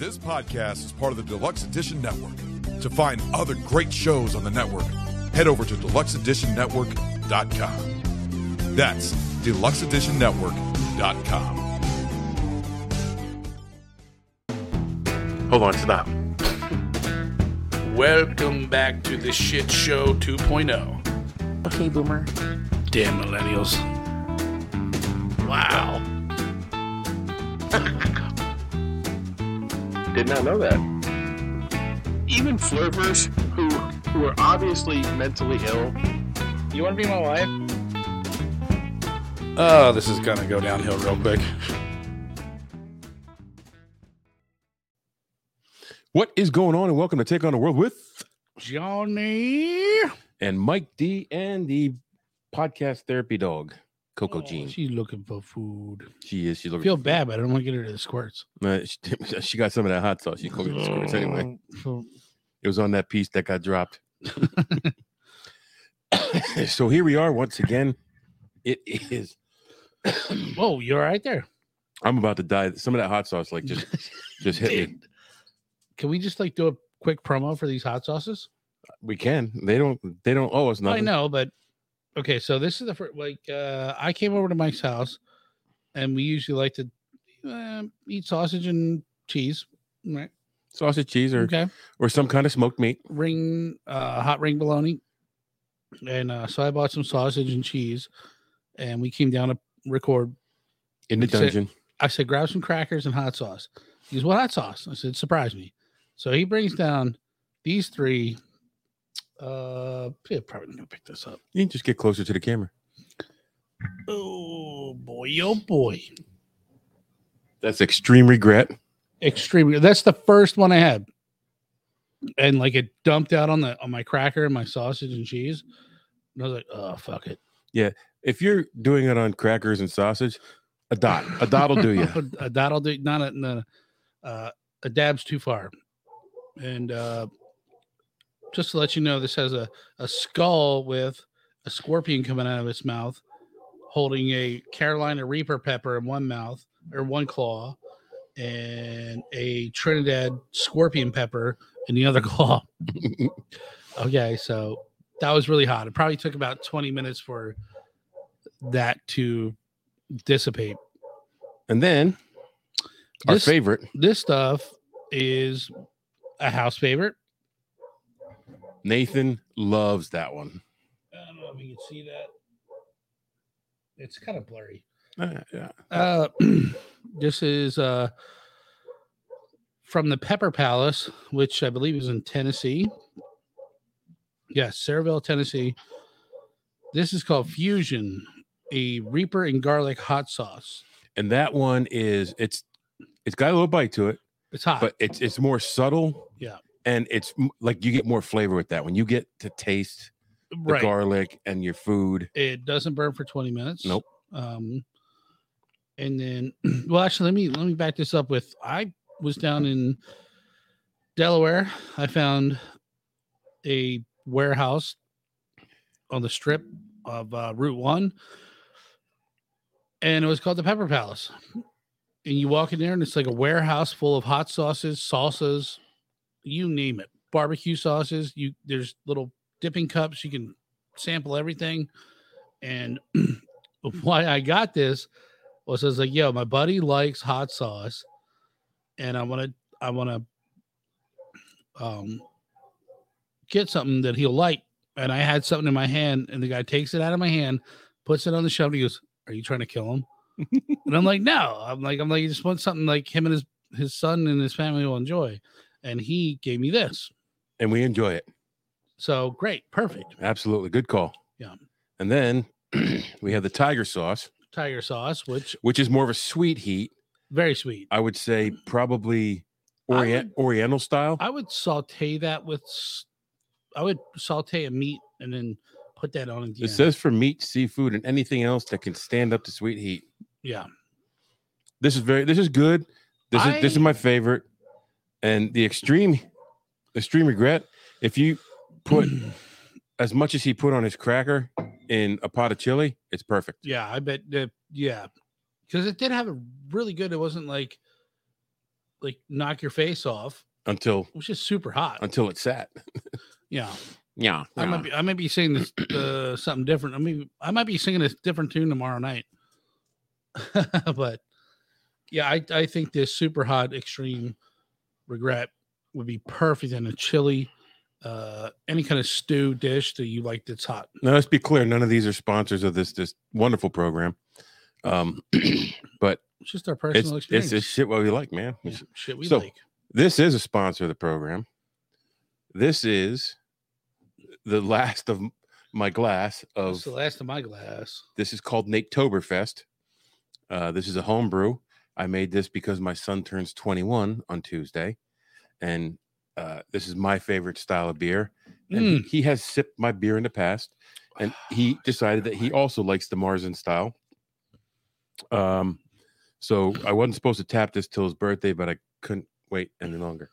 This podcast is part of the Deluxe Edition Network. To find other great shows on the network, head over to deluxeeditionnetwork.com. That's deluxeeditionnetwork.com. Hold on, stop. Welcome back to the shit show 2.0. Okay, boomer. Damn millennials. Not know that. Even flirters who who are obviously mentally ill. You want to be my wife? Oh, this is gonna go downhill real quick. What is going on? And welcome to Take on the World with Johnny. and Mike D and the podcast therapy dog, Coco Oh, Jean. She's looking for food. She is. She's I looking. feel bad, but I don't want to get her to the squirts. Uh, she, she got some of that hot sauce. She cooked the squirts anyway. It was on that piece that got dropped. so here we are once again. It is. Whoa, you're right there. I'm about to die. Some of that hot sauce, like just just hit me. Can we just like do a quick promo for these hot sauces? We can. They don't. They don't owe us nothing. I know, but okay. So this is the first. Like, uh, I came over to Mike's house, and we usually like to uh, eat sausage and cheese. Right. Sausage, cheese, or Okay. or some kind of smoked meat. Ring, uh, hot ring bologna, and uh, so I bought some sausage and cheese, and we came down to record. in the dungeon. I said, grab some crackers and hot sauce. He goes, what hot sauce? I said, surprise me. So he brings down these three. Uh, yeah, probably gonna pick this up. You can just get closer to the camera. Oh boy, oh boy. That's extreme regret. Extreme. That's the first one I had. And like it dumped out on the on my cracker and my sausage and cheese. And I was like, oh fuck it. Yeah, if you're doing it on crackers and sausage, a dot, a dot will do you. a dot'll do not a, no, uh, a dab's too far. And uh just to let you know, this has a, a skull with a scorpion coming out of its mouth, holding a Carolina Reaper pepper in one mouth or one claw, and a Trinidad scorpion pepper in the other claw. okay, so that was really hot. It probably took about 20 minutes for that to dissipate. And then our This- favorite, This stuff is a house favorite. Nathan loves that one. I don't know if you can see that. It's kind of blurry. Uh, yeah. Uh, this is uh, from the Pepper Palace, which I believe is in Tennessee. Yes, Sevierville, Tennessee. This is called Fusion, a Reaper and garlic hot sauce. And that one is it's it's got a little bite to it, It's hot. but it's it's more subtle. Yeah. And it's like you get more flavor with that when You get to taste the right. garlic and your food. It doesn't burn for 20 minutes. Nope. Um, and then, well, actually, let me let me back this up with I was down in Delaware. I found a warehouse on the strip of uh, Route One, and it was called the Pepper Palace. And you walk in there, and it's like a warehouse full of hot sauces, salsas, you name it, barbecue sauces. You there's little dipping cups. You can sample everything. And why I got this was I was like, yo, my buddy likes hot sauce, and I want to I want to um get something that he'll like. And I had something in my hand, and the guy takes it out of my hand, puts it on the shelf, and he goes, Are you trying to kill him? and I'm like, No. I'm like, I'm like, you just want something like him and his his son and his family will enjoy. And he gave me this. And we enjoy it. So great, perfect. Absolutely. Good call. Yeah. And then we have the tiger sauce, Tiger sauce, which which is more of a sweet heat. very sweet. I would say probably I orient, oriental style. I would saute that with, I would saute a meat and then put that on. It end. says for meat, seafood, and anything else that can stand up to sweet heat. yeah, This is very. This is good. This is this is my favorite. And the extreme, extreme regret. If you put as much as he put on his cracker in a pot of chili, it's perfect. yeah. I bet that, yeah, because it did have a really good. It wasn't like like knock your face off, until which is super hot. until it sat. Yeah. Yeah. I might be I might be singing this uh, something different. I mean I might be singing a different tune tomorrow night. but yeah, I, I think this super hot extreme regret would be perfect in a chili, uh any kind of stew dish that you like that's hot. Now let's be clear. None of these are sponsors of this this wonderful program. Um, but It's just our personal it's experience. it's shit what we like, man. Yeah, shit we so- like. This is a sponsor of the program. This is the last of my glass of That's the last of my glass. This is called Natetoberfest. Uh, this is a home brew. I made this because my son turns 21 on Tuesday, and uh, this is my favorite style of beer. And he, he has sipped my beer in the past, and he decided that he also likes the Marzen style. Um, so I wasn't supposed to tap this till his birthday, but I couldn't wait any longer.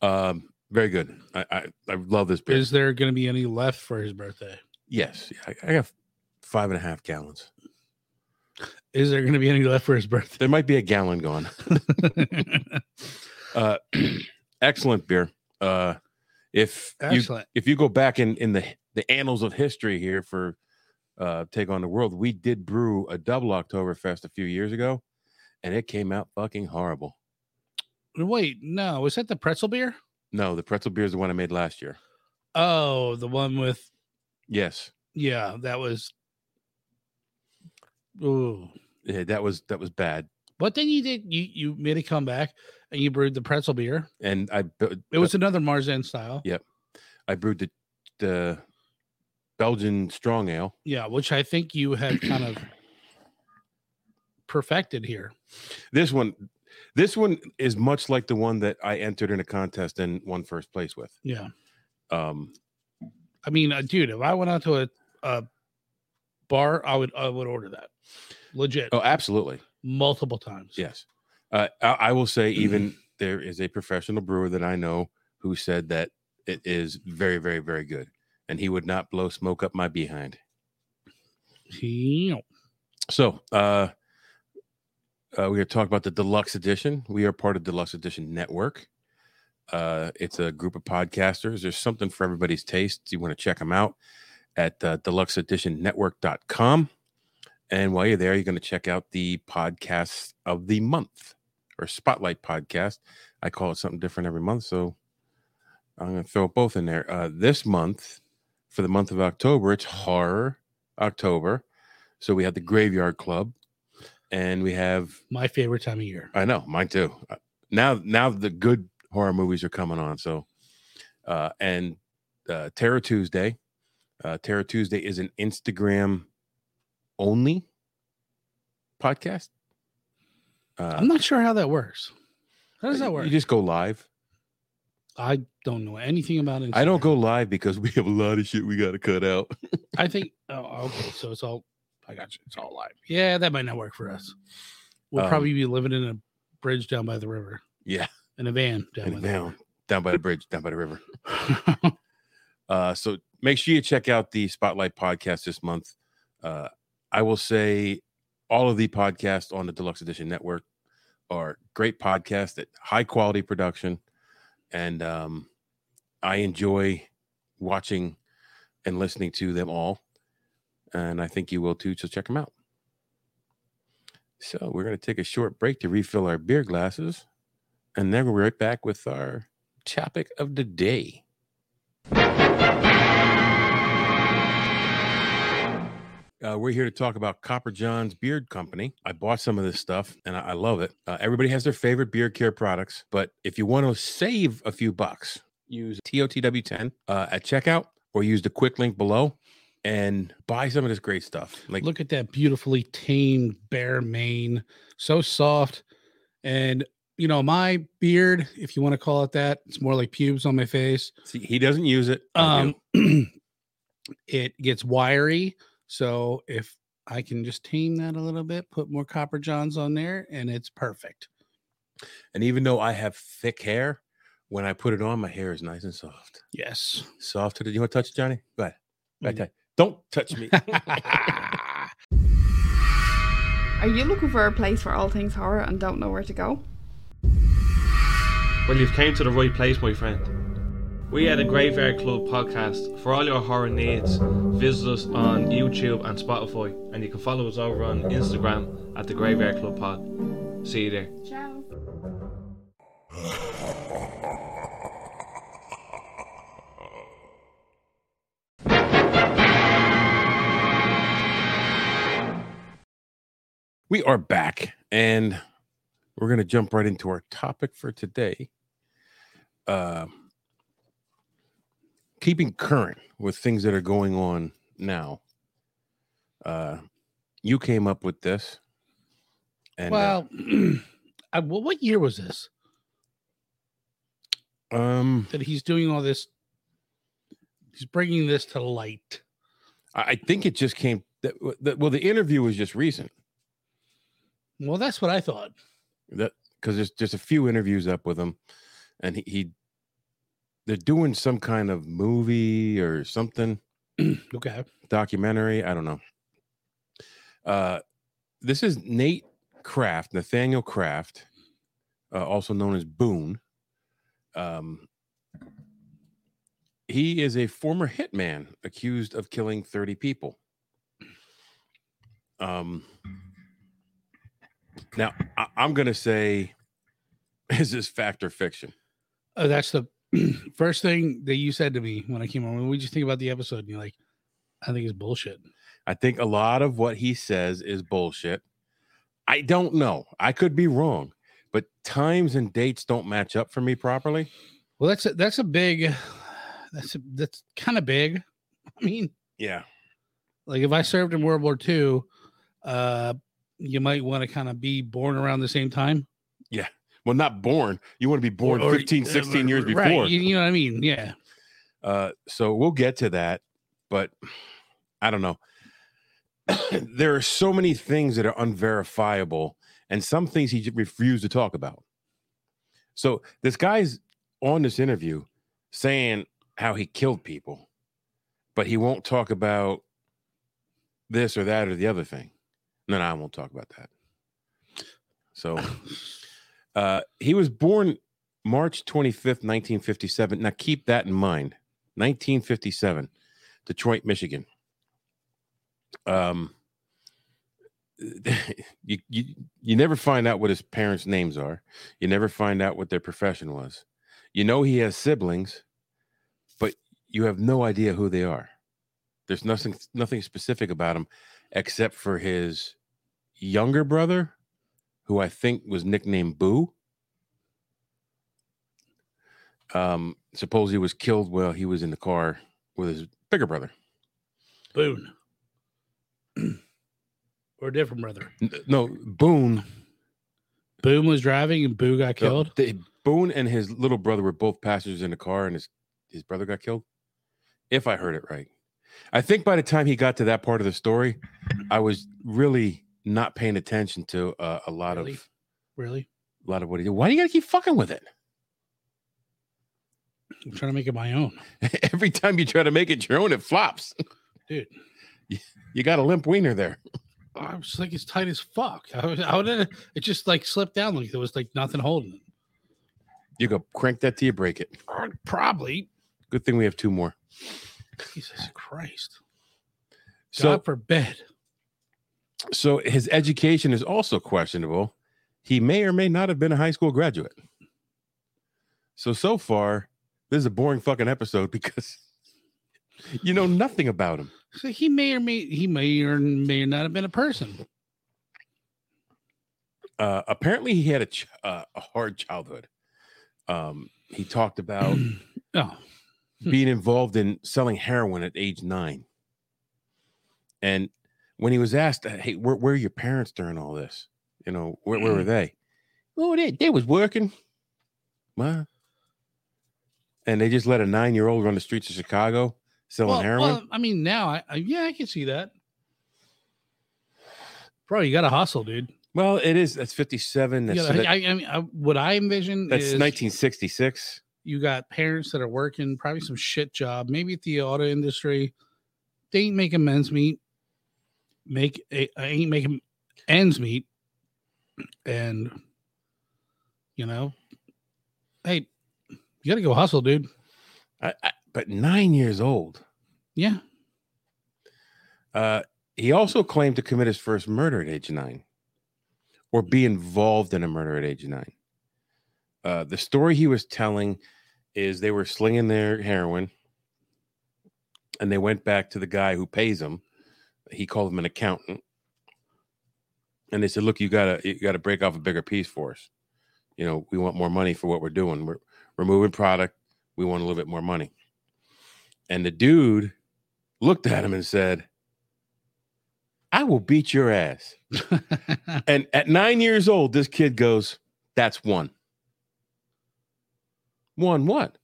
Um, very good. I I, I love this beer. Is there going to be any left for his birthday? yes, I, I got five and a half gallons. Is there going to be any left for his birthday? There might be a gallon gone. Uh, excellent beer. Uh, if you if you go back in in the the annals of history here for uh, Take on the World, we did brew a double Oktoberfest a few years ago, and it came out fucking horrible. Wait, no, was that the pretzel beer? No, the pretzel beer is the one I made last year. Oh, the one with Yes, yeah, that was. Ooh, yeah, that was that was bad. but then you did you you made a comeback and you brewed the pretzel beer. And I bu- It was another Marzen style. Yep. I brewed the the Belgian strong ale. Yeah, which I think you had kind of perfected here. This one, this one is much like the one that I entered in a contest and won first place with. Yeah, Um, I mean, uh, dude, if I went out to a, a bar, I would I would order that, legit, oh, absolutely, multiple times. yes. Uh, I, I will say, even there is a professional brewer that I know who said that it is very, very, very good, and he would not blow smoke up my behind. Yeah. So, uh, uh, we are talking about the deluxe edition. We are part of the Deluxe Edition Network. Uh, it's a group of podcasters. There's something for everybody's tastes. You want to check them out at uh, deluxeeditionnetwork.com. And while you're there, you're going to check out the podcast of the month or spotlight podcast. I call it something different every month. So I'm going to throw both in there. Uh, this month, for the month of October, it's Horror October. So we have the Graveyard Club, and we have My favorite time of year. I know mine too. Uh, Now now the good horror movies are coming on. So uh, and uh, Terror Tuesday, uh, Terror Tuesday is an Instagram only podcast. Uh, I'm not sure how that works. How does that work? You just go live. I don't know anything about it. I don't go live because we have a lot of shit we got to cut out. I think. Oh, okay. So it's all. I got you. It's all live. Yeah, that might not work for us. We'll Um, probably be living in a bridge down by the river Yeah, in a van down and by the down down by the bridge, down by the river. river. Uh, so make sure you check out the Spotlight podcast this month. Uh, I will say all of the podcasts on the Deluxe Edition Network are great podcasts at high quality production. And um, I enjoy watching and listening to them all. And I think you will too. So check them out. So we're going to take a short break to refill our beer glasses. And then we're right back with our topic of the day. Uh, we're here to talk about Copper John's Beard Company. I bought some of this stuff and I, I love it. Uh, everybody has their favorite beard care products, but if you want to save a few bucks, use TOTW10 uh, at checkout or use the quick link below and buy some of this great stuff. Like, Look at that beautifully tamed bear mane, so soft. And you know, my beard, if you want to call it that, it's more like pubes on my face. see, he doesn't use it. Do. Um, it gets wiry. So if I can just tame that a little bit, put more copper johns on there, and it's perfect. and even though I have thick hair, when I put it on, my hair is nice and soft. Yes. Soft to the. You want to touch it, Johnny? Go ahead. Go ahead, Mm. touch- Don't touch me. Are you looking for a place for all things horror and don't know where to go? Well, you've came to the right place, my friend. We are the Graveyard Club podcast. For all your horror needs, visit us on YouTube and Spotify, and you can follow us over on Instagram at the Graveyard Club Pod. See you there. Ciao. We are back and we're going to jump right into our topic for today. Uh, keeping current with things that are going on now. Uh, you came up with this. And uh, well, I, well, what year was this um, that he's doing all this? He's bringing this to light. I I think it just came. That, that, well, the interview was just recent. Well, that's what I thought. that because there's just a few interviews up with him and he, he they're doing some kind of movie or something. Okay. documentary i don't know. Uh this is nate Craft nathaniel Craft uh, also known as boone. Um he is a former hitman accused of killing 30 people. Um now I, i'm gonna say is this fact or fiction? Oh, that's the first thing that you said to me when I came on. When we just think about the episode, and you're like, I think it's bullshit. I think a lot of what he says is bullshit. I don't know. I could be wrong, but times and dates don't match up for me properly. Well, that's a, that's a big, that's a, that's kind of big. I mean, Yeah. like if I served in World War II, uh, you might want to kind of be born around the same time. Well, not born. You want to be born Or- or- 15, uh, 16 years right, before. You, you know what I mean? Yeah. Uh, so we'll get to that, but I don't know. there are so many things that are unverifiable, and some things he just refused to talk about. So this guy's on this interview saying how he killed people, but he won't talk about this or that or the other thing. No, no, I won't talk about that. So uh, he was born March 25th, 1957. Now keep that in mind. 1957, Detroit, Michigan. Um, you, you you never find out what his parents' names are. You never find out what their profession was. You know he has siblings, but you have no idea who they are. There's nothing nothing specific about him except for his younger brother, who I think was nicknamed Boo. Um, suppose he was killed while he was in the car with his bigger brother. Boone. or a different brother. No, Boone. Boone was driving and Boo got killed. the- Boone and his little brother were both passengers in the car, and his his brother got killed. If I heard it right, I think by the time he got to that part of the story, I was really not paying attention to uh, a lot Really? of Really? a lot of what he did. Why do you got to keep fucking with it? I'm trying to make it my own. Every time you try to make it your own, it flops. Dude. You got a limp wiener there. I was like, it's tight as fuck. I was, I would, it just like slipped down like there was like nothing holding it. You go crank that till you break it. Probably. Good thing we have two more. Jesus Christ. So God forbid. So his education is also questionable. He may or may not have been a high school graduate. So so far, this is a boring fucking episode because you know nothing about him. So he may or may he may or may not have been a person. Uh, apparently, he had a ch- uh, a hard childhood. Um, he talked about Oh, being involved in selling heroin at age nine. And when he was asked, uh, "Hey, where, where are your parents during all this? You know, where, where were mm-hmm. they?" Oh, they they was working. What? And they just let a nine year old run the streets of Chicago selling well, heroin. well, I mean, now I, I yeah, I can see that. Bro, you got to hustle, dude. well, it is. That's fifty seven. That's gotta, that- I, I mean, I, what I envision that's is nineteen sixty six. you got parents that are working probably some shit job, maybe at the auto industry. They ain't making men's meat, make a, ain't making ends meet, and you know, Hey, you got to go hustle, dude. I, I, but nine years old. Yeah. Uh, he also claimed to commit his first murder at age nine or be involved in a murder at age nine. Uh, the story he was telling is they were slinging their heroin and they went back to the guy who pays them. He called him an accountant. And they said, look, you gotta you gotta break off a bigger piece for us. You know, we want more money for what we're doing. We're we're moving product. We want a little bit more money. And the dude looked at him and said, I will beat your ass. and at nine years old, this kid goes, That's one. One what?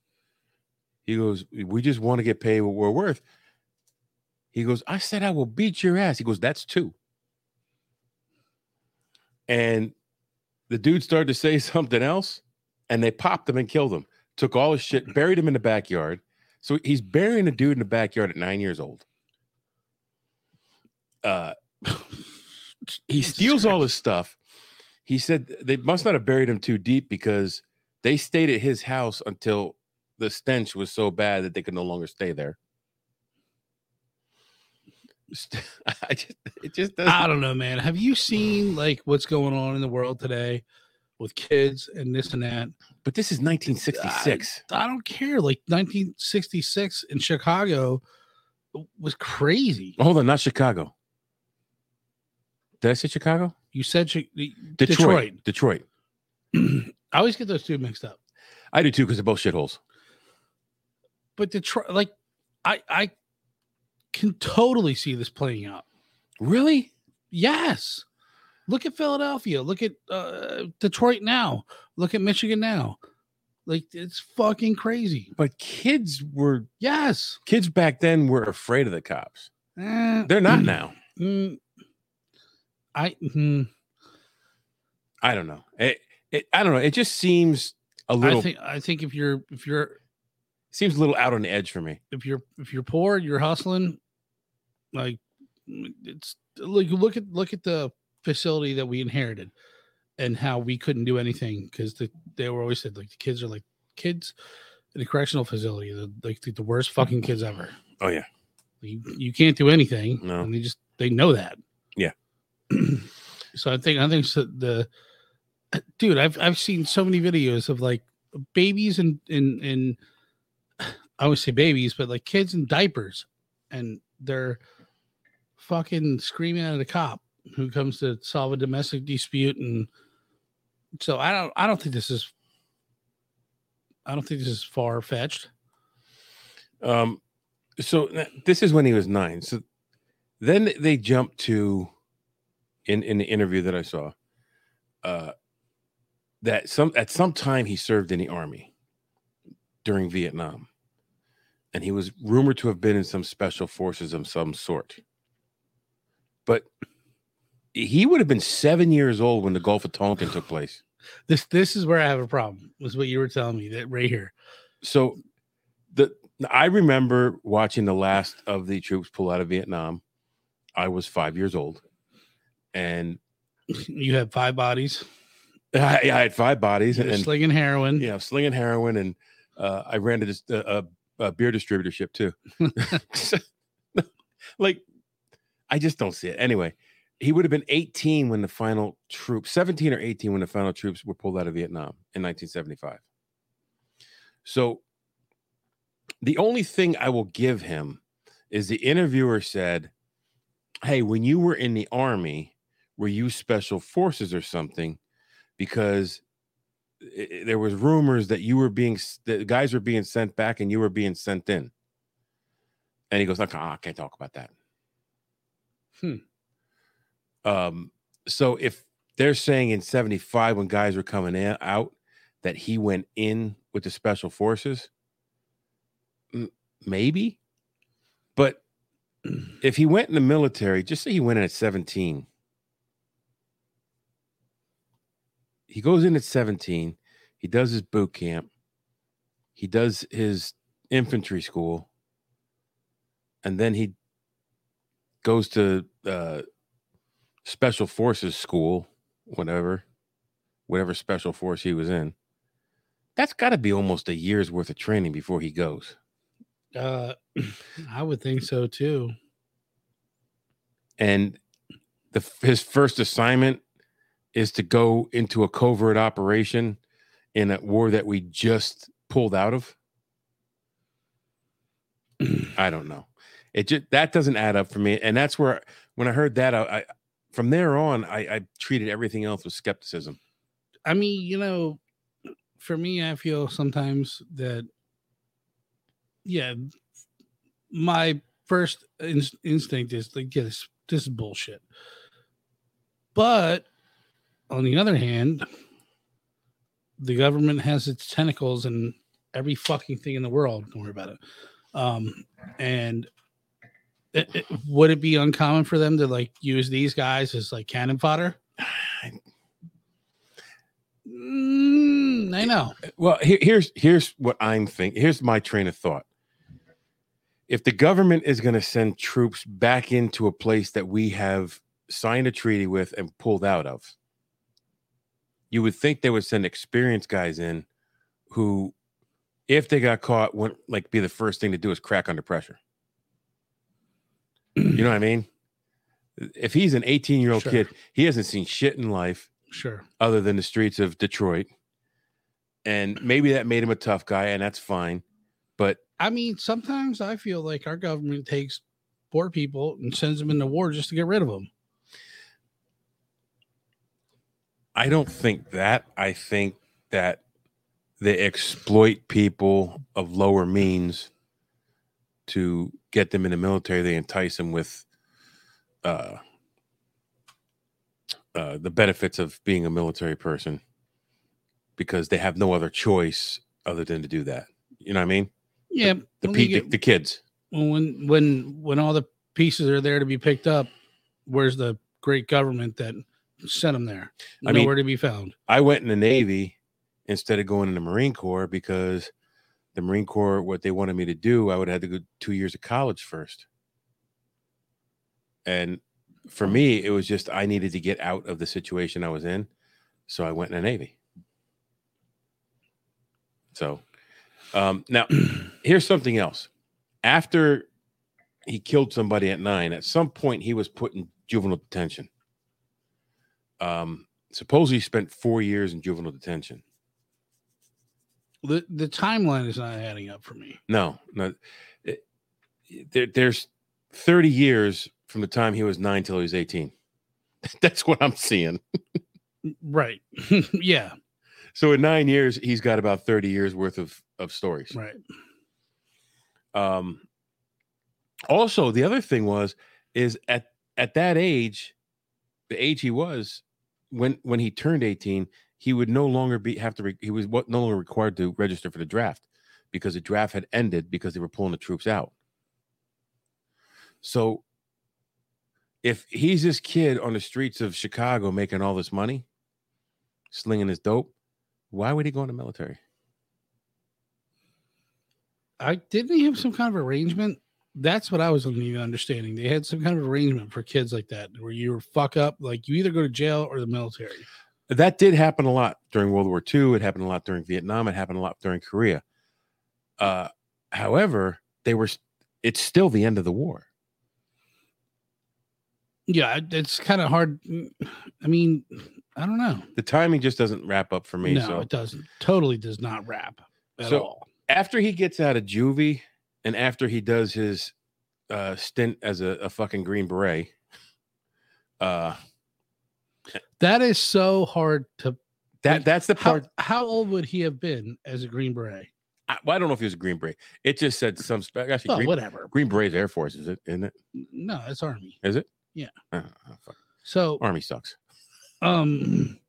He goes, We just want to get paid what we're worth. He goes, I said I will beat your ass. He goes, That's two. And the dude started to say something else, and they popped him and killed him. Took all his shit, buried him in the backyard. So he's burying a dude in the backyard at nine years old. Uh, he steals all his stuff. He said they must not have buried him too deep because they stayed at his house until the stench was so bad that they could no longer stay there. I just, it just doesn't. I don't know, man. Have you seen like what's going on in the world today with kids and this and that? But this is 1966. I don't care. Like 1966 in Chicago was crazy. Hold on, not Chicago. Did I say Chicago? You said Chi- Detroit. Detroit. I always get those two mixed up. I do too because they're both shitholes. But Detroit, like, I I can totally see this playing out. Really? Yes. Look at Philadelphia. Look at uh, Detroit now. Look at Michigan now. Like it's fucking crazy. But kids were Yes. kids back then were afraid of the cops. Eh, They're not now. mm, I mm, I don't know. It, it I don't know. It just seems a little I think I think if you're if you're seems a little out on the edge for me. if you're if you're poor, you're hustling. Like mm, it's look look at look at the facility that we inherited and how we couldn't do anything because the, they were always said like the kids are like kids in a correctional facility, the like the, the worst fucking kids ever. Oh yeah. You you can't do anything. No. And they just they know that. Yeah. so I think I think so the dude, I've I've seen so many videos of like babies and in in I always say babies, but like kids in diapers and they're fucking screaming at a cop who comes to solve a domestic dispute and so I don't I don't think this is I don't think this is far fetched. Um so this is when he was 9. So then they jump to in in the interview that I saw uh that some at some time he served in the army during Vietnam. And he was rumored to have been in some special forces of some sort. But he would have been 7 years old when the Gulf of Tonkin took place. This this is where I have a problem. Was what you were telling me that right here. so the I remember watching the last of the troops pull out of Vietnam. I was five years old, and You had five bodies. I, I had five bodies, You're and slinging heroin. Yeah, slinging heroin, and uh, I ran a, a, a beer distributorship too. like, I just don't see it. Anyway, he would have been 18 when the final troops, 17 or 18 when the final troops were pulled out of Vietnam in 1975. So the only thing I will give him is the interviewer said, Hey, when you were in the army, were you special forces or something? Because i- i- there was rumors that you were being that guys were being sent back and you were being sent in. And he goes, like, "Ah, I can't talk about that. Hmm. Um, so if they're saying in 75 when guys were coming in out that he went in with the special forces, maybe. But if he went in the military, just say he went in at 17. He goes in at 17. He does his boot camp. He does his infantry school. And then he goes to uh, special forces school, whatever, whatever special force he was in. That's got to be almost a year's worth of training before he goes. Uh, I would think so too. And the his first assignment is to go into a covert operation in a war that we just pulled out of. I don't know. It just that doesn't add up for me, and that's where when I heard that, I, I from there on, I, I treated everything else with skepticism. I mean, you know, for me, I feel sometimes that, yeah, my first in- instinct is like, yeah, this, this is bullshit. But on the other hand, the government has its tentacles in every fucking thing in the world. Don't worry about it. Um, and it, it- would it be uncommon for them to like use these guys as like cannon fodder? Mm, I know. Well, here, here's here's what I'm thinking. Here's my train of thought. If the government is going to send troops back into a place that we have signed a treaty with and pulled out of, you would think they would send experienced guys in who, if they got caught, wouldn't like be the first thing to do is crack under pressure. You know what I mean? If he's an 18 year old Sure. kid, he hasn't seen shit in life Sure. other than the streets of Detroit. And maybe that made him a tough guy, and that's fine. But I mean, sometimes I feel like our government takes poor people and sends them into war just to get rid of them. I don't think that. I think that they exploit people of lower means to get them in the military. They entice them with uh, uh, the benefits of being a military person because they have no other choice other than to do that. You know what I mean? Yeah. The, when, pe- you the, get- the kids. when when when all the pieces are there to be picked up, where's the great government that sent them there? I mean- Nowhere to be found. I went in the Navy instead of going in the Marine Corps because the Marine Corps, what they wanted me to do, I would have had to go two years of college first. And for me, it was just I needed to get out of the situation I was in. So I went in the Navy. So um, now here's something else. After he killed somebody at nine, at some point he was put in juvenile detention. Um, supposedly he spent four years in juvenile detention. The the timeline is not adding up for me. No, no. It- there, there's 30 years from the time he was nine till he was 18. That's what I'm seeing. Right. yeah. So in nine years, he's got about 30 years worth of, of stories. Right. Um, also, the other thing was is at at that age, the age he was when when he turned 18, he would no longer be have to re, he was no longer required to register for the draft because the draft had ended because they were pulling the troops out. So if he's this kid on the streets of Chicago making all this money, slinging his dope, why would he go in the military? I didn't he have some kind of arrangement. That's what I was understanding. They had some kind of arrangement for kids like that, where you were fuck up, like you either go to jail or the military. That did happen a lot during World War II. It happened a lot during Vietnam. It happened a lot during Korea. Uh, however, they were. It's still the end of the war. Yeah, it's kind of hard. I mean, I don't know. The timing just doesn't wrap up for me. no, so it doesn't. Totally does not wrap at So- all. after he gets out of juvie, and after he does his uh, stint as a, a fucking Green Beret, uh, That is so hard to. that Like, that's the part. how old would he have been as a Green Beret? I, well, I don't know if he was a Green Beret. It just said some. Actually, Oh, Green, whatever. Green Beret's Air Force, is it? Isn't it? No, it's Army. Is it? Yeah. Oh, oh, fuck. So, Army sucks. um,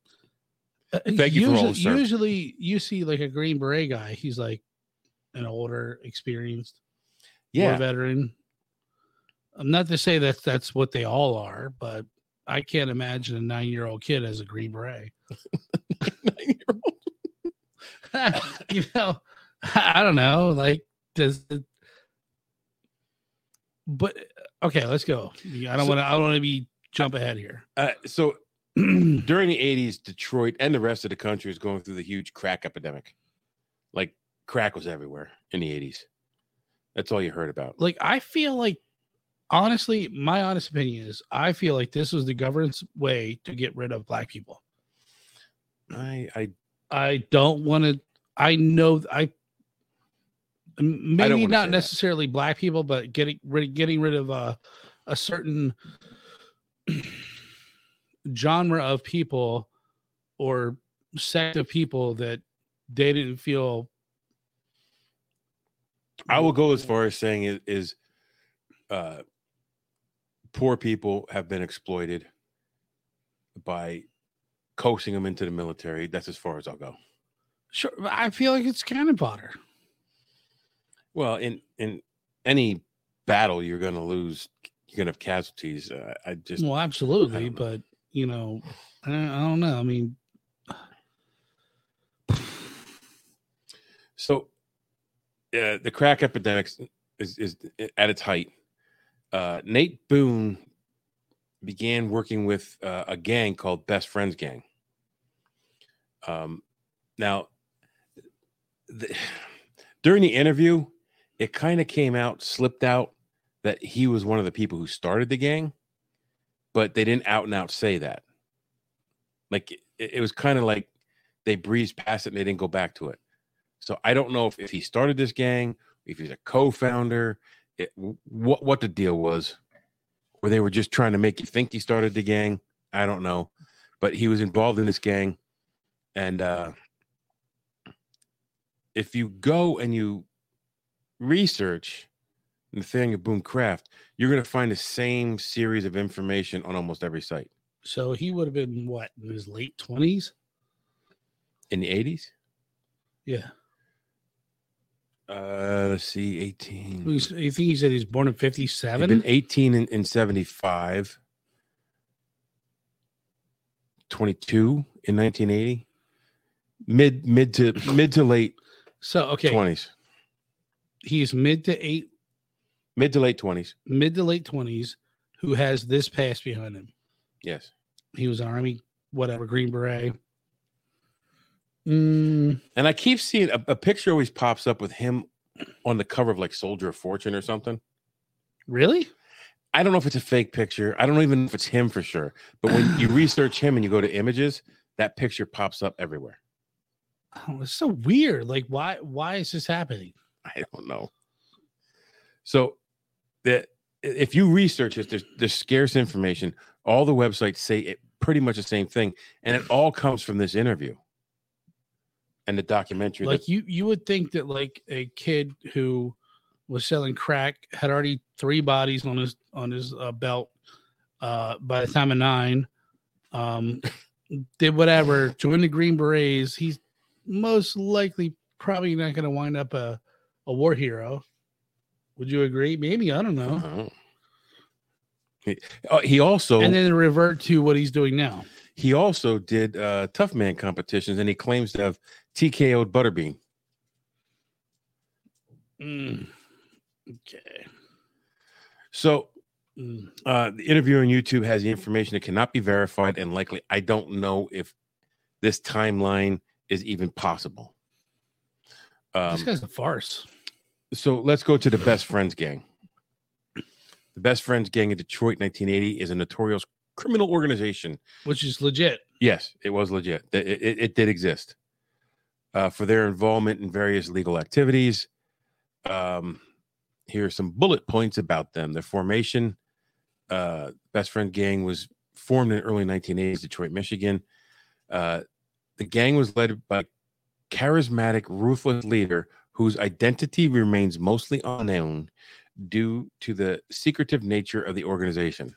uh, Thank you for all usually, the usually you see like a Green Beret guy. He's like an older, experienced Yeah. veteran. I'm not to say that that's what they all are, but I can't imagine a nine year old kid as a Green Beret. you know, I don't know. Like, does the but okay, let's go. I don't So- want to. I don't want to be jump ahead here. Uh, so during the 80s, Detroit and the rest of the country was going through the huge crack epidemic. Like crack was everywhere in the 80s. That's all you heard about. Like I feel like honestly, my honest opinion is I feel like this was the government's way to get rid of black people. I I I don't want to. I know I maybe say not that. necessarily black people, but getting rid getting rid of uh, a certain genre of people or sect of people that they didn't feel. I will go as far as saying is, is uh, poor people have been exploited by coaxing them into the military. That's as far as I'll go. Sure, I feel like it's cannon fodder. Well, in in any battle, you're going to lose. You're going to have casualties. Uh, I just Well, absolutely, but you know, I, I don't know. I mean, So, uh, the crack epidemic is, is at its height. Uh, Nate Boone began working with uh, a gang called Best Friends Gang. Um, now, the, during the interview, it kind of came out, slipped out that he was one of the people who started the gang, but they didn't out and out say that. Like it, it was kind of like they breezed past it and they didn't go back to it. So I don't know if, if he started this gang, if he's a co-founder, it, what what the deal was, or they were just trying to make you think he started the gang. I don't know, but he was involved in this gang, and uh, if you go and you research Nathaniel Boone Craft, you're going to find the same series of information on almost every site so he would have been what in his late twenties? in the 80s. Yeah, Uh, let's see, 18. He's- you think he said he's born in '57? been 18 in, in 75, 22 in 1980, mid mid to mid to late So okay, 20s, he's mid to eight, mid to late 20s. mid to late twenties, who has this past behind him. Yes, He was Army, whatever, Green Beret. Mm, and I keep seeing a, a picture always pops up with him on the cover of like Soldier of Fortune or something. really? I don't know if it's a fake picture. I don't even know if it's him for sure. But when you research him and you go to images, that picture pops up everywhere. Oh, it's so weird. Like, why? Why is this happening? I don't know. So that if you research it, there's there's scarce information. All the websites say it pretty much the same thing, and it all comes from this interview and the documentary. Like you, you would think that like a kid who was selling crack had already three bodies on his on his uh, belt uh, by the time of nine. Um, did whatever, joined the Green Berets. He's most likely probably not going to wind up a a war hero. Would you agree? Maybe I don't know. Oh. He, oh, he also And then revert to what he's doing now. he also did uh, tough man competitions, and he claims to have TKO'd Butterbean. Mm. Okay. So Mm. uh, the interview on YouTube has the information that cannot be verified, and likely I don't know if this timeline is even possible. this Um, guy's a farce. so let's go to the Best Friends Gang. The Best Friends Gang in Detroit, 1980, is a notorious criminal organization. which is legit. Yes, it was legit. It, it, it did exist. Uh, for their involvement in various legal activities. Um, here are some bullet points about them. Their formation, uh, Best Friend Gang was formed in early 1980s, Detroit, Michigan. Uh, the gang was led by charismatic, ruthless leader whose identity remains mostly unknown due to the secretive nature of the organization.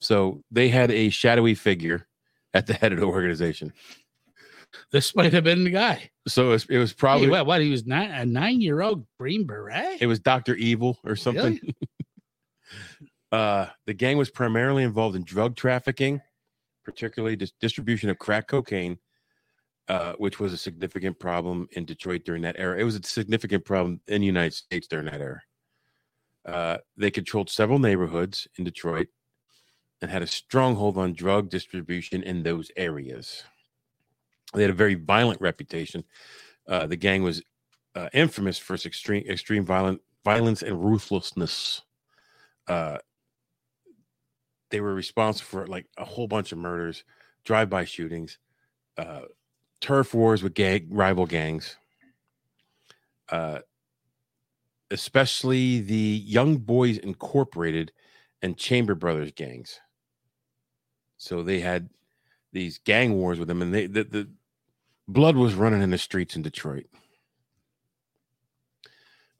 So they had a shadowy figure at the head of the organization. This might have been the guy. So it was, it was Probably probably what? What he was nine, a nine-year-old Green Beret. it was Doctor Evil or something. Really? Uh, the gang was primarily involved in drug trafficking, particularly dis- distribution of crack cocaine, uh, which was a significant problem in Detroit during that era. It was a significant problem in the United States during that era. Uh, they controlled several neighborhoods in Detroit and had a stronghold on drug distribution in those areas. They had a very violent reputation. Uh, the gang was uh, infamous for its extreme extreme violent violence and ruthlessness. Uh, they were responsible for like a whole bunch of murders, drive-by shootings, uh, turf wars with gang rival gangs. Uh, especially the Young Boys Incorporated and Chamber Brothers gangs. So they had these gang wars with them, and they the, the blood was running in the streets in Detroit.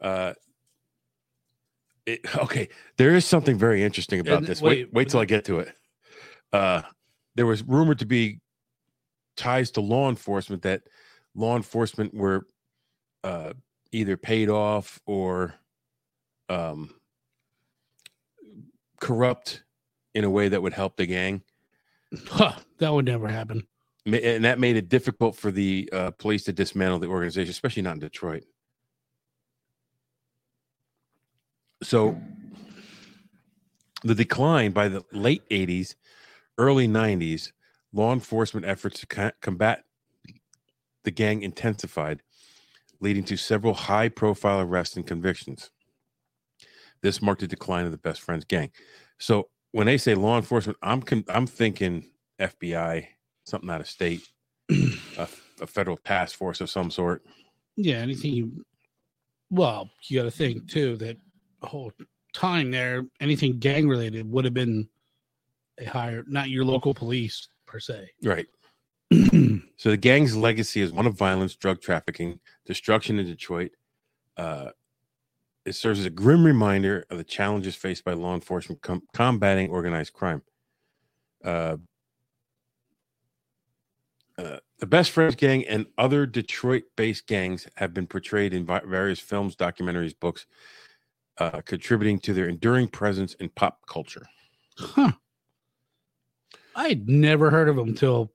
Uh, it, okay, there is something very interesting about this. Wait, wait, wait till I get to it. Uh, there was rumored to be ties to law enforcement that law enforcement were uh, either paid off or um, corrupt in a way that would help the gang. Huh, that would never happen. And that made it difficult for the uh, police to dismantle the organization, especially not in Detroit. So, the decline by the late 80s, early 90s, law enforcement efforts to co- combat the gang intensified, leading to several high profile arrests and convictions. This marked the decline of the Best Friends gang. So, when they say law enforcement, I'm con- I'm thinking FBI, something out of state, a, a federal task force of some sort. Yeah, anything you well, you got to think too that the whole time there, anything gang related would have been a higher, not your local police per se. Right. So the gang's legacy is one of violence, drug trafficking, destruction in Detroit. Uh, it serves as a grim reminder of the challenges faced by law enforcement com- combating organized crime. Uh, uh, the Best Friends Gang and other Detroit-based gangs have been portrayed in vi- various films, documentaries, books, uh, contributing to their enduring presence in pop culture. huh. I'd never heard of them till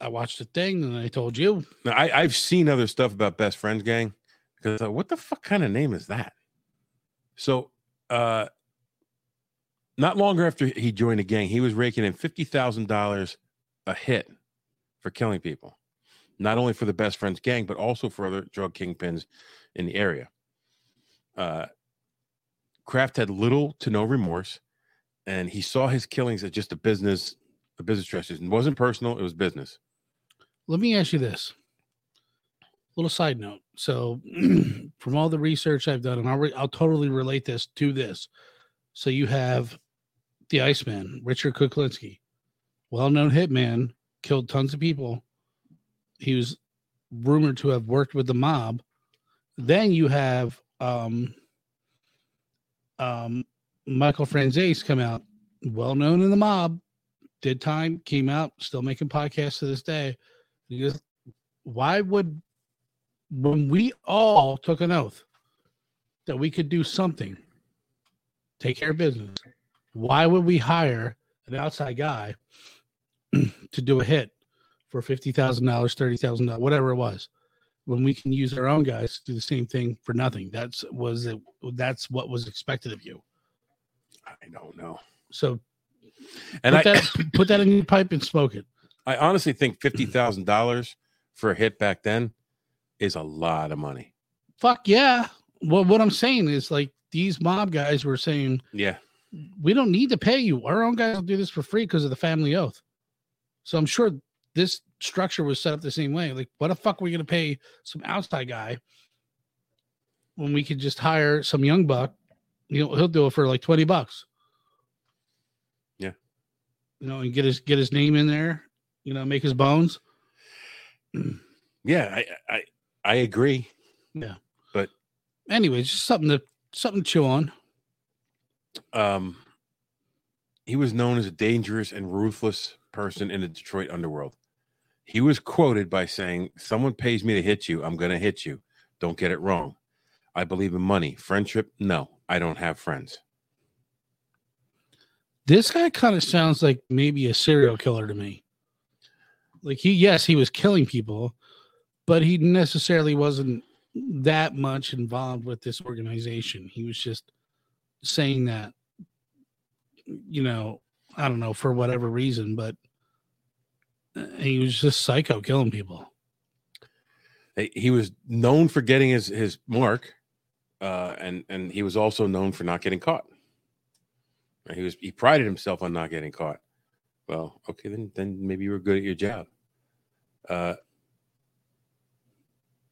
I watched the thing and I told you. Now, I, I've seen other stuff about Best Friends Gang because uh, what the fuck kind of name is that? So, uh, not longer after he joined the gang, he was raking in fifty thousand dollars a hit for killing people, not only for the Best Friends Gang but also for other drug kingpins in the area. Uh, Craft had little to no remorse, and he saw his killings as just a business, a business transaction. It wasn't personal; it was business. Let me ask you this. A little side note. So, from all the research I've done, and I'll, re- I'll totally relate this to this. So, you have the Iceman, Richard Kuklinski, well known hitman, killed tons of people. He was rumored to have worked with the mob. Then you have um, um, Michael Franzese come out, well known in the mob, did time, came out, still making podcasts to this day. Goes, why would when we all took an oath that we could do something, take care of business, why would we hire an outside guy to do a hit for fifty thousand dollars, thirty thousand dollars, whatever it was, when we can use our own guys to do the same thing for nothing? That's was it. That's what was expected of you. I don't know. So And put I, that put that in your pipe and smoke it. I honestly think fifty thousand dollars for a hit back then is a lot of money. Fuck yeah. Well, what I'm saying is like these mob guys were saying Yeah, we don't need to pay you. Our own guys will do this for free because of the family oath. So I'm sure this structure was set up the same way. Like, what the fuck are we gonna pay some outside guy when we could just hire some young buck? You know, he'll do it for like 20 bucks. Yeah. You know, and get his get his name in there, you know, make his bones. yeah, I I, I agree. Yeah. But anyways, just something to something to chew on. Um, he was known as a dangerous and ruthless person in the Detroit underworld. He was quoted by saying, "Someone pays me to hit you, I'm going to hit you. Don't get it wrong. I believe in money. Friendship? No, I don't have friends." This guy kind of sounds like maybe a serial killer to me. Like he, yes, he was killing people, but he necessarily wasn't that much involved with this organization. He was just saying that, you know, I don't know for whatever reason, but uh, he was just psycho killing people. He- was known for getting his his mark, uh, and and he was also known for not getting caught. He was he prided himself on not getting caught. Well, okay, then then maybe you were good at your job. Uh,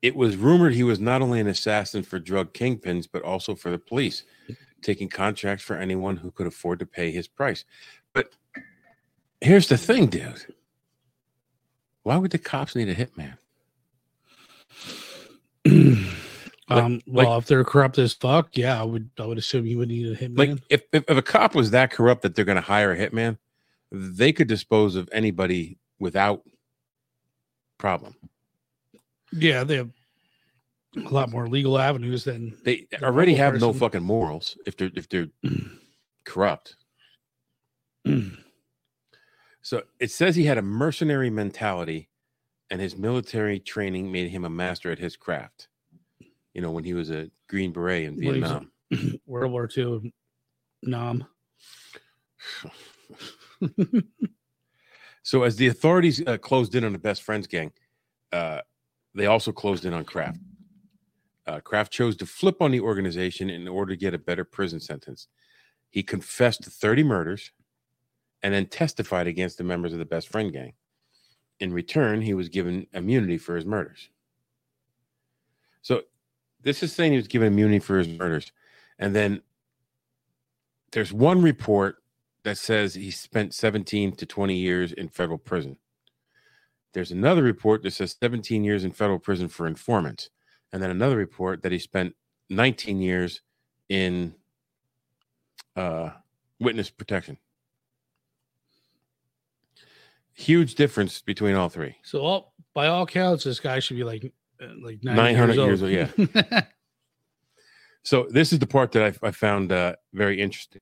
it was rumored he was not only an assassin for drug kingpins, but also for the police, taking contracts for anyone who could afford to pay his price. Here's the thing, dude. Why would the cops need a hitman? um, like- well, if they're corrupt as fuck, yeah, I would I would assume you would need a hitman. Like if, if if a cop was that corrupt that they're going to hire a hitman, they could dispose of anybody without problem. yeah, they have a lot more legal avenues than They The already have no fucking morals if they're if they're corrupt. So it says he had a mercenary mentality and his military training made him a master at his craft. You know, when he was a Green Beret in When he was a- Vietnam. World War II. Nom. So as the authorities uh, closed in on the best friends gang, uh, they also closed in on Craft. Uh, Craft chose to flip on the organization in order to get a better prison sentence. He confessed to 30 murders and then testified against the members of the best friend gang. In return, he was given immunity for his murders. So this is saying he was given immunity for his murders. And then there's one report that says he spent 17 to 20 years in federal prison. There's another report that says 17 years in federal prison for informants. And then another report that he spent 19 years in uh, witness protection. Huge difference between all three. So all by all counts, this guy should be like uh, like 900 years old. old, So this is the part that I, I found uh, very interesting.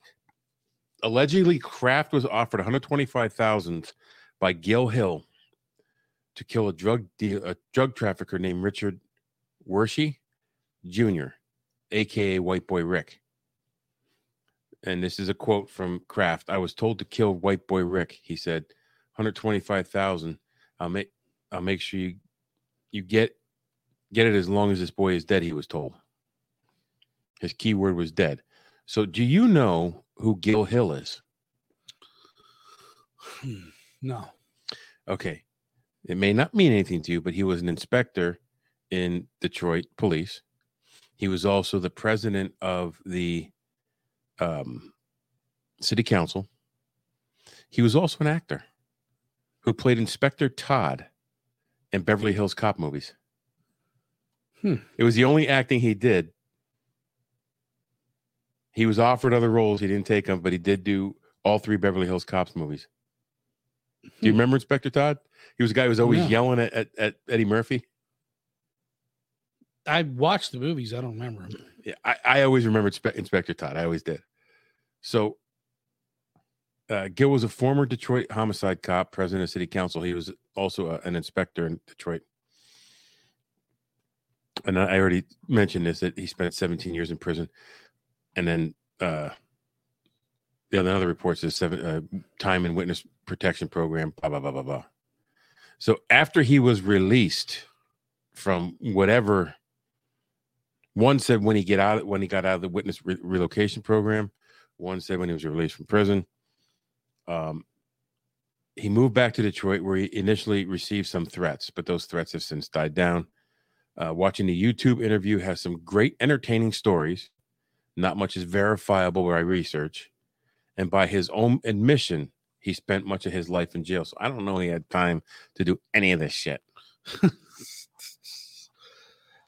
Allegedly, Craft was offered 125,000 by Gil Hill to kill a drug deal, a drug trafficker named Richard Wershe Jr., aka White Boy Rick. And this is a quote from Craft. I was told to kill White Boy Rick. He said, "125,000. I'll make I'll make sure you you get get it as long as this boy is dead." He was told. His key word was dead. So, do you know who Gil Hill is? no. Okay. It may not mean anything to you, but he was an inspector in Detroit police. He was also the president of the um, city council. He was also an actor who played Inspector Todd in Beverly Hills Cop movies. Hmm. It was the only acting he did. He was offered other roles. He didn't take them, but he did do all three Beverly Hills Cops movies. Do you Hmm. remember Inspector Todd? He was a guy who was always Yeah. yelling at, at, at Eddie Murphy. I watched the movies. I don't remember him. Yeah, I, I always remembered Spe- Inspector Todd. I always did. So, uh, Gil was a former Detroit homicide cop, president of city council. He was also a, an inspector in Detroit. And I already mentioned this that he spent 17 years in prison. And then uh, the other, reports is seven uh, time in witness protection program, blah, blah, blah, blah, blah. So, after he was released from whatever one said when he get out when he got out of the witness re- relocation program. One said when he was released from prison. Um, he moved back to Detroit where he initially received some threats, but those threats have since died down. Uh, watching the YouTube interview has some great entertaining stories. Not much is verifiable where I research, and by his own admission, he spent much of his life in jail. So I don't know he had time to do any of this shit.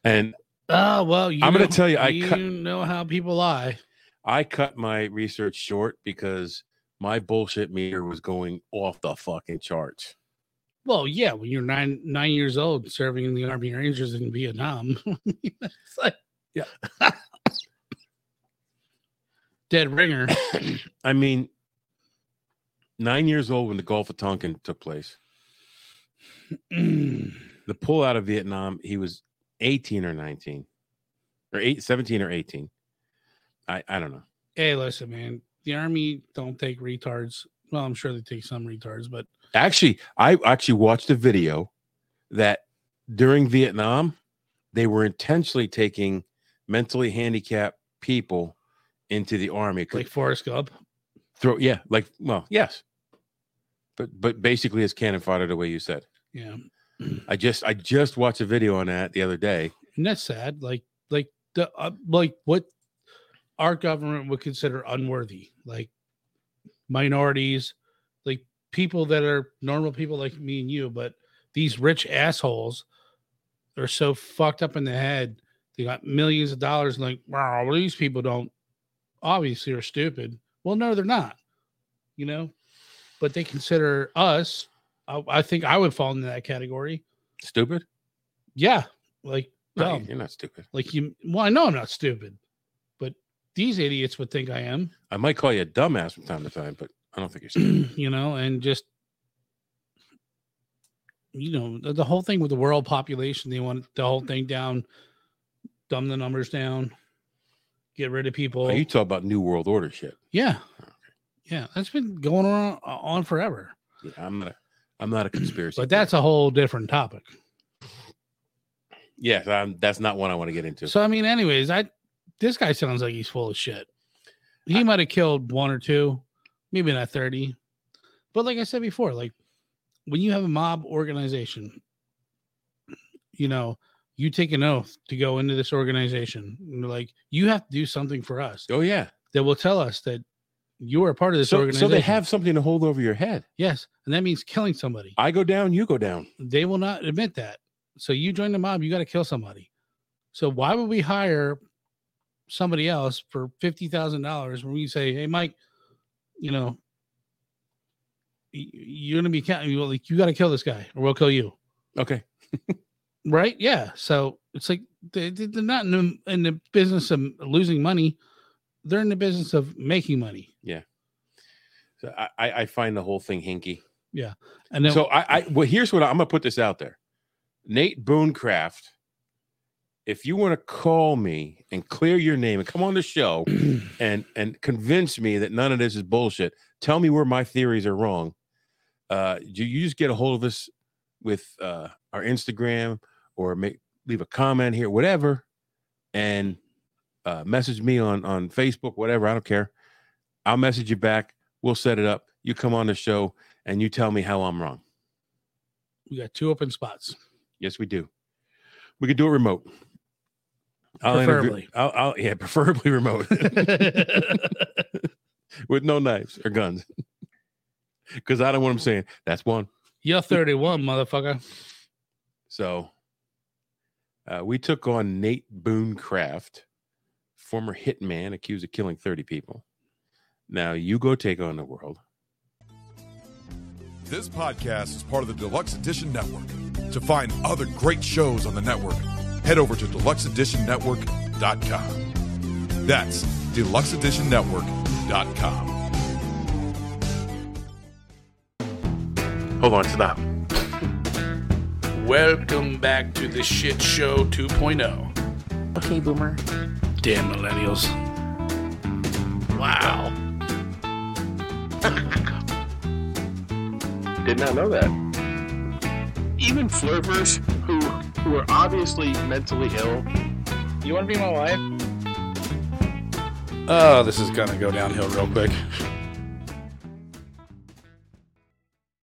and Oh well, you I'm gonna tell you, I you cut- know how people lie. I cut my research short because my bullshit meter was going off the fucking charts. Well, yeah, when you're nine nine years old serving in the Army Rangers in Vietnam, it's like Yeah. dead ringer. I mean, nine years old when the Gulf of Tonkin took place. The pull out of Vietnam, he was 18 or 19, or eight, 17 or 18. I, I don't know. hey, listen, man, the Army don't take retards. Well, I'm sure they take some retards, but Actually, I actually watched a video that during Vietnam, they were intentionally taking mentally handicapped people into the army. like Forrest Gump. throw, yeah, like well, yes, but but basically it's cannon fodder the way you said. Yeah, I just I just watched a video on that the other day. and that's sad. Like like the uh, like what our government would consider unworthy, like minorities, like people that are normal people like me and you, but these rich assholes are so fucked up in the head. They got millions of dollars. And like, wow, well, these people don't obviously are stupid. Well, no, they're not. You know, but they consider us. I, I think I would fall into that category. Stupid? Yeah, like No, dumb. you're not stupid. Like you, well, I know I'm not stupid, these idiots would think I am, I might call you a dumbass from time to time, but I don't think you're you know, and just, you know, the, the whole thing with the world population, they want the whole thing down, dumb the numbers down, get rid of people. Oh, you talk about New World Order shit. yeah. Oh, yeah. That's been going on uh, on forever, Yeah, I'm not. A, I'm not a conspiracy. but that's a whole different topic. yes. I'm, that's not one I want to get into. So, I mean, anyways, I, this guy sounds like he's full of shit. He might have killed one or two, maybe not 30. But like I said before, like when you have a mob organization, you know, you take an oath to go into this organization. Like you have to do something for us oh yeah. that will tell us that you are a part of this So, organization. so they have something to hold over your head. yes, and that means killing somebody. I go down, you go down. They will not admit that. So you join the mob, you got to kill somebody. So why would we hire somebody else for fifty thousand dollars when we say, "Hey, Mike, you know, you're gonna be counting. Like you got to kill this guy, or we'll kill you." Okay. Right? Yeah. So it's like they, they- they're not in the, in the business of losing money; they're in the business of making money. Yeah. So I, I I find the whole thing hinky. Yeah. And then, so I, I well, here's what I, I'm gonna put this out there. Nate Boone Craft, if you want to call me and clear your name and come on the show and and convince me that none of this is bullshit, tell me where my theories are wrong. Uh, you, you just get a hold of us with uh, our Instagram or make leave a comment here, whatever, and uh, message me on on Facebook, whatever. I don't care. I'll message you back. We'll set it up. You come on the show and you tell me how I'm wrong. we got two open spots. Yes, we do. We could do it remote. I'll interview- Preferably. I'll, I'll yeah, preferably remote with no knives or guns. Because I don't want them saying that's one. You're 31, motherfucker. So uh, we took on Nate Boone Craft, former hitman accused of killing 30 people. Now you go take on the world. This podcast is part of the Deluxe Edition Network. To find other great shows on the network, head over to deluxeeditionnetwork.com. That's deluxeeditionnetwork.com. Hold on, stop. Welcome back to the shit show 2.0. Okay, boomer. Damn millennials. Wow. Did not know that. Even flirters who who are obviously mentally ill. You want to be my wife? Oh, this is gonna go downhill real quick.